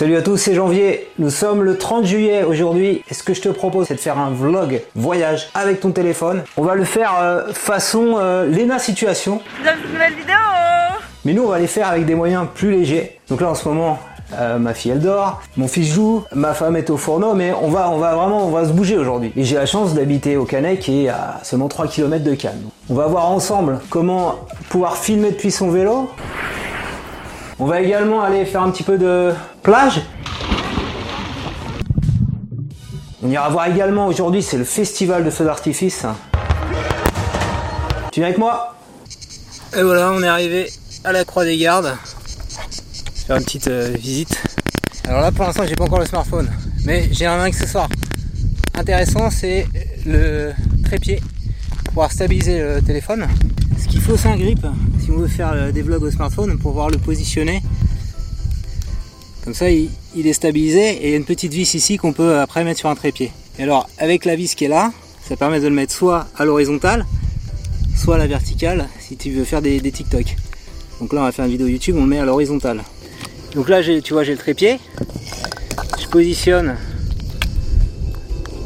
Salut à tous, c'est Janvier. Nous sommes le 30 juillet aujourd'hui. Et ce que je te propose, c'est de faire un vlog voyage avec ton téléphone? On va le faire euh, façon euh, Lena Situation. Dans une nouvelle vidéo Mais nous, on va les faire avec des moyens plus légers. Donc là, en ce moment, euh, ma fille elle dort, mon fils joue, ma femme est au fourneau, mais on va, on va vraiment, on va se bouger aujourd'hui. Et j'ai la chance d'habiter au Canet qui est à seulement 3 km de Cannes. On va voir ensemble comment pouvoir filmer depuis son vélo. On va également aller faire un petit peu de plage. On ira voir également aujourd'hui, c'est le festival de feux d'artifice. Tu viens avec moi? Et voilà, on est arrivé à la Croix des Gardes. Faire une petite euh, visite. Alors là, pour l'instant, j'ai pas encore le smartphone, mais j'ai un accessoire intéressant, c'est le trépied pour pouvoir stabiliser le téléphone. Ce qu'il faut, c'est un grip si on veut faire euh, des vlogs au smartphone pour pouvoir le positionner. Comme ça, il, est stabilisé et il y a une petite vis ici qu'on peut après mettre sur un trépied. Et alors, avec la vis qui est là, ça permet de le mettre soit à l'horizontale, soit à la verticale si tu veux faire des, TikTok. Donc là, on va faire une vidéo YouTube, on le met à l'horizontale. Donc là, tu vois, j'ai le trépied. Je positionne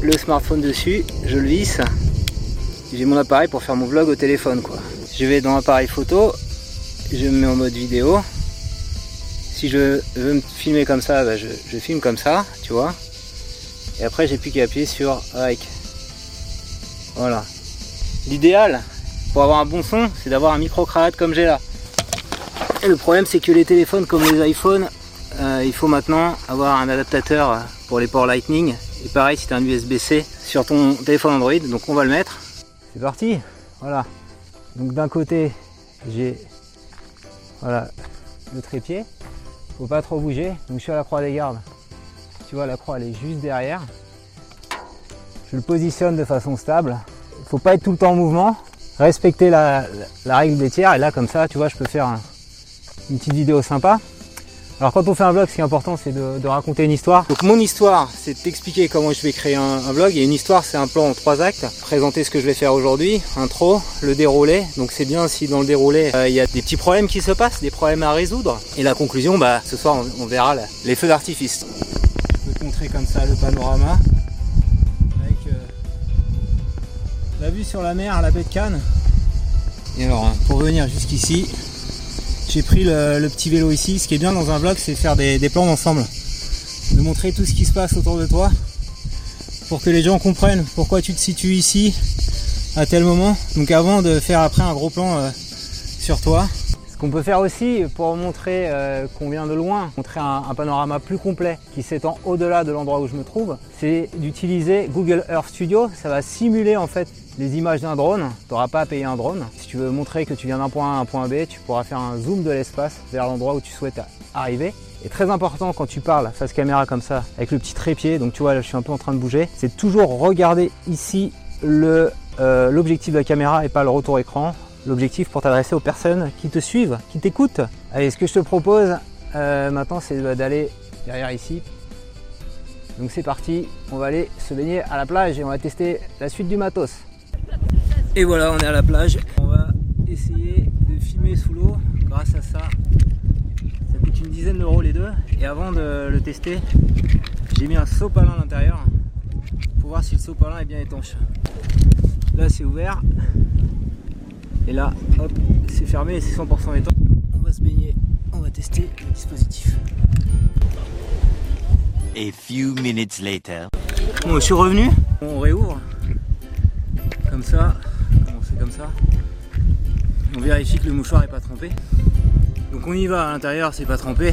le smartphone dessus, je le visse. J'ai mon appareil pour faire mon vlog au téléphone, quoi. Je vais dans l'appareil photo, je me mets en mode vidéo. Si je veux me filmer comme ça, bah, je, filme comme ça, tu vois. Et après, j'ai plus qu'à appuyer sur Rec. Voilà. L'idéal pour avoir un bon son, c'est d'avoir un micro-cravate comme j'ai là. Et le problème, c'est que les téléphones comme les iPhones, euh, il faut maintenant avoir un adaptateur pour les ports Lightning. Et pareil, si un USB-C sur ton téléphone Android, donc on va le mettre. C'est parti, voilà. Donc d'un côté, j'ai voilà le trépied. Faut pas trop bouger. Donc je suis à la croix des gardes. Tu vois, la croix elle est juste derrière. Je le positionne de façon stable. Il faut pas être tout le temps en mouvement. Respecter la, règle des tiers. Et là, comme ça, tu vois, je peux faire un- une petite vidéo sympa. Alors quand on fait un vlog, ce qui est important, c'est de, de raconter une histoire. Donc mon histoire, c'est de t'expliquer comment je vais créer un, un vlog. Et une histoire, c'est un plan en trois actes. Présenter ce que je vais faire aujourd'hui, intro, le déroulé. Donc c'est bien si dans le déroulé, euh, il y a des petits problèmes qui se passent, des problèmes à résoudre. Et la conclusion, bah ce soir, on, on verra les feux d'artifice. Je peux te montrer comme ça le panorama. Avec euh, la vue sur la mer, la baie de Cannes. Et alors, hein, pour venir jusqu'ici, j'ai pris le, petit vélo ici. Ce qui est bien dans un vlog, c'est faire des, plans d'ensemble. De montrer tout ce qui se passe autour de toi. Pour que les gens comprennent pourquoi tu te situes ici à tel moment. Donc avant de faire après un gros plan euh, sur toi. Ce qu'on peut faire aussi pour montrer euh, qu'on vient de loin, montrer un panorama plus complet qui s'étend au-delà de l'endroit où je me trouve, c'est d'utiliser Google Earth Studio. Ça va simuler en fait les images d'un drone. Tu n'auras pas à payer un drone. Si tu veux montrer que tu viens d'un point A à un point B, tu pourras faire un zoom de l'espace vers l'endroit où tu souhaites arriver. Et très important quand tu parles face caméra comme ça, avec le petit trépied, donc tu vois là je suis un peu en train de bouger, c'est toujours regarder ici euh, l'objectif de la caméra et pas le retour écran. L'objectif pour t'adresser aux personnes qui te suivent, qui t'écoutent. Allez, ce que je te propose euh, maintenant c'est d'aller derrière ici. Donc c'est parti, on va aller se baigner à la plage et on va tester la suite du matos. Et voilà, on est à la plage. On va essayer de filmer sous l'eau grâce à ça. Ça coûte une dizaine d'euros les deux. Et avant de le tester, j'ai mis un sopalin à l'intérieur pour voir si le sopalin est bien étanche. Là, c'est ouvert. Et là, hop, c'est fermé et c'est 100% étanche. On va se baigner, on va tester le dispositif. A few minutes later. Bon, je suis revenu. On réouvre. Comme ça. On vérifie que le mouchoir n'est pas trempé. Donc on y va à l'intérieur, c'est pas trempé.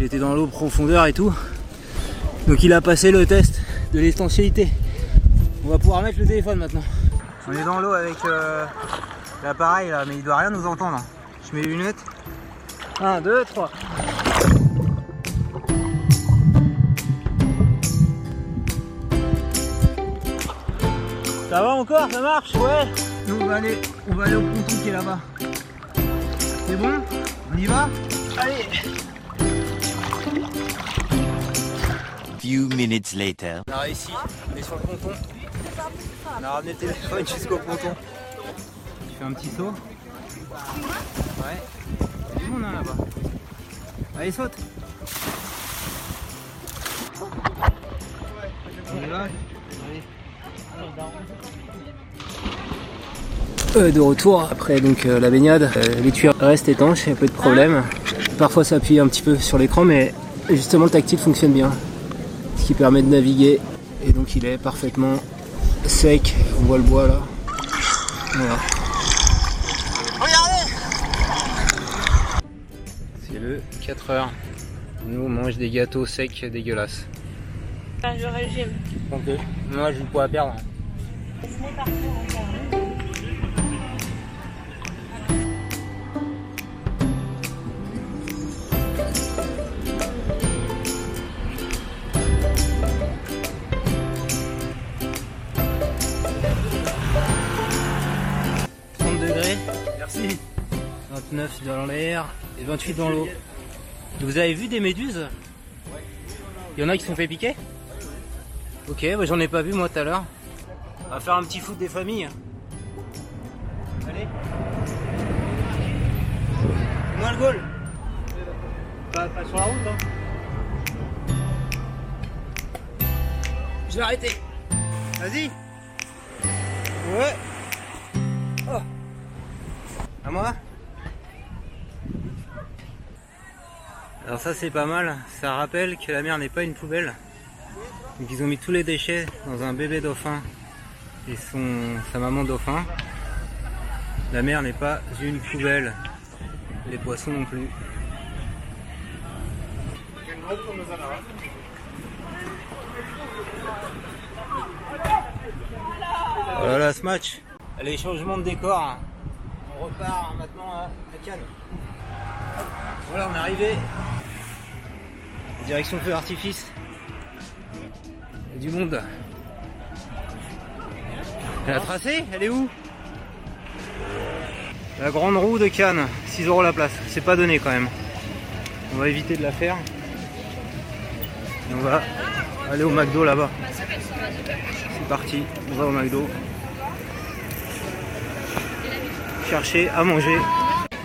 Été dans l'eau profondeur et tout. Donc il a passé le test de l'étanchéité. On va pouvoir mettre le téléphone maintenant. On est dans l'eau avec euh, l'appareil là, mais il doit rien nous entendre. Je mets les lunettes. 1, 2, 3. Ça va encore Ça marche Ouais Nous on va aller, on va aller au ponton qui est là-bas. C'est bon? On y va? Allez Few minutes later. On a réussi, on est sur le ponton. On a ramené le téléphone jusqu'au ponton. Tu fais un petit saut? Ouais. Du monde hein, là-bas. Allez saute On y va euh, de retour après donc euh, la baignade, euh, les tuyaux restent étanches, il n'y a pas de problème. Parfois ça appuie un petit peu sur l'écran mais justement le tactile fonctionne bien. Ce qui permet de naviguer et donc il est parfaitement sec, on voit le bois là. Voilà. C'est le 4 heures. Nous on mange des gâteaux secs dégueulasses. Enfin, je régime. Donc moi j'ai le poids à perdre. Degrés, merci. 29 dans l'air et 28 dans l'eau. Vous avez vu des méduses? Il y en a qui se sont fait piquer? Ok, bah j'en ai pas vu moi tout à l'heure. On va faire un petit foot des familles. Allez. Moi le goal. Pas, sur la route hein. Je vais arrêter. Vas-y. Ouais. Oh. À moi Alors ça c'est pas mal, ça rappelle que la mer n'est pas une poubelle. Donc ils ont mis tous les déchets dans un bébé dauphin et son, sa maman dauphin. La mer n'est pas une poubelle, les poissons non plus. Voilà ce match. Allez, changement de décor. On repart maintenant à, Cannes. Voilà, on est arrivé. Direction feu d'artifice. Il y a du monde. Elle a tracé Elle est où La grande roue de Cannes. 6 euros la place. C'est pas donné quand même. On va éviter de la faire. Et on va aller au McDo là-bas. C'est parti. On va au McDo. Chercher à manger.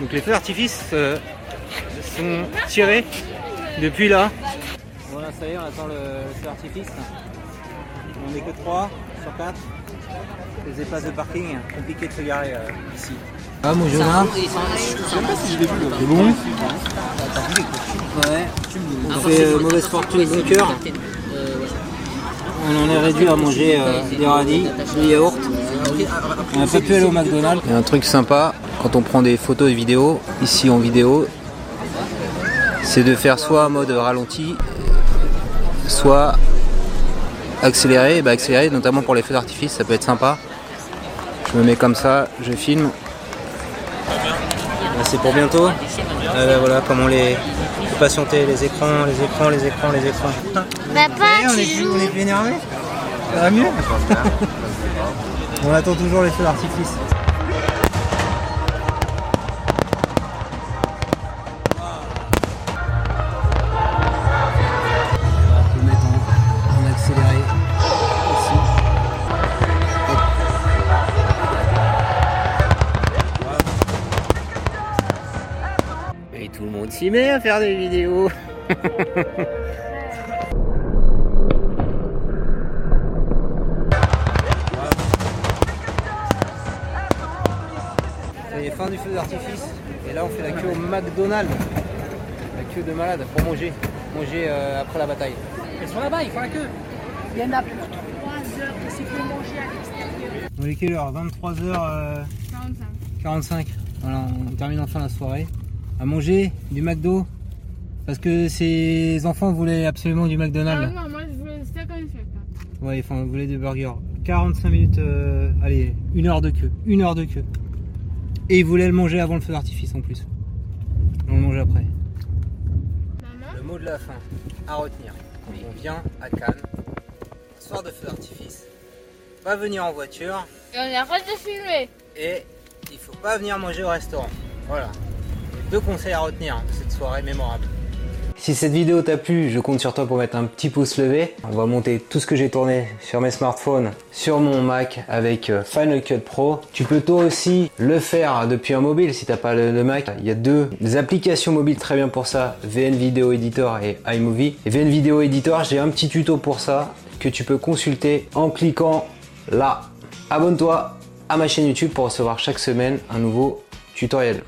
Donc les feux d'artifice euh, sont tirés depuis là. Voilà, ça y est, on attend le, le feu d'artifice. On n'est que 3 sur 4. Les espaces de parking, compliqué de se garer euh, ici. Ah mon Jonah C'est bon Ouais. On fait euh, mauvaise fortune bon cœur. On en est réduit à manger euh, des radis, des yaourts. On n'a pas pu aller au McDonald's. Il y a un truc sympa quand on prend des photos et vidéos, ici en vidéo, c'est de faire soit en mode ralenti, soit accéléré. Bah, accéléré, notamment pour les feux d'artifice, ça peut être sympa. Je me mets comme ça, je filme. C'est pour bientôt. Là, voilà comment les faut patienter les écrans, les écrans, les écrans, les écrans. Papa, on, tu est plus, on est plus énervé Ça va mieux On attend toujours les feux d'artifice. Tout le monde s'y met à faire des vidéos. C'est fin du feu d'artifice. Et là, on fait la queue au McDonald's. La queue de malade pour manger. Manger euh, après la bataille. Ils sont là-bas, ils font la queue. Il y en a pour 3 heures que c'est pour manger à l'extérieur. On est quelle heure? 23h45. 45. Voilà, on termine enfin la soirée. À manger du McDo. Parce que ces enfants voulaient absolument du Ah McDonald's. non, moi je voulais steak en chèque. Ouais, enfin, vous voulez des burgers. 45 minutes, euh, allez, une heure de queue. Une heure de queue. Et ils voulaient le manger avant le feu d'artifice en plus. On le mange après. Maman Le mot de la fin à retenir. Quand on vient à Cannes, soir de feu d'artifice, pas venir en voiture Et on arrête de filmer. et il faut pas venir manger au restaurant. Voilà. Deux conseils à retenir de cette soirée mémorable. Si cette vidéo t'a plu, je compte sur toi pour mettre un petit pouce levé. On va monter tout ce que j'ai tourné sur mes smartphones, sur mon Mac avec euh, Final Cut Pro. Tu peux toi aussi le faire depuis un mobile si t'as pas le, le Mac. Il y a deux applications mobiles très bien pour ça, VN Video Editor et iMovie. Et VN Video Editor, j'ai un petit tuto pour ça que tu peux consulter en cliquant là. Abonne-toi à ma chaîne YouTube pour recevoir chaque semaine un nouveau tutoriel.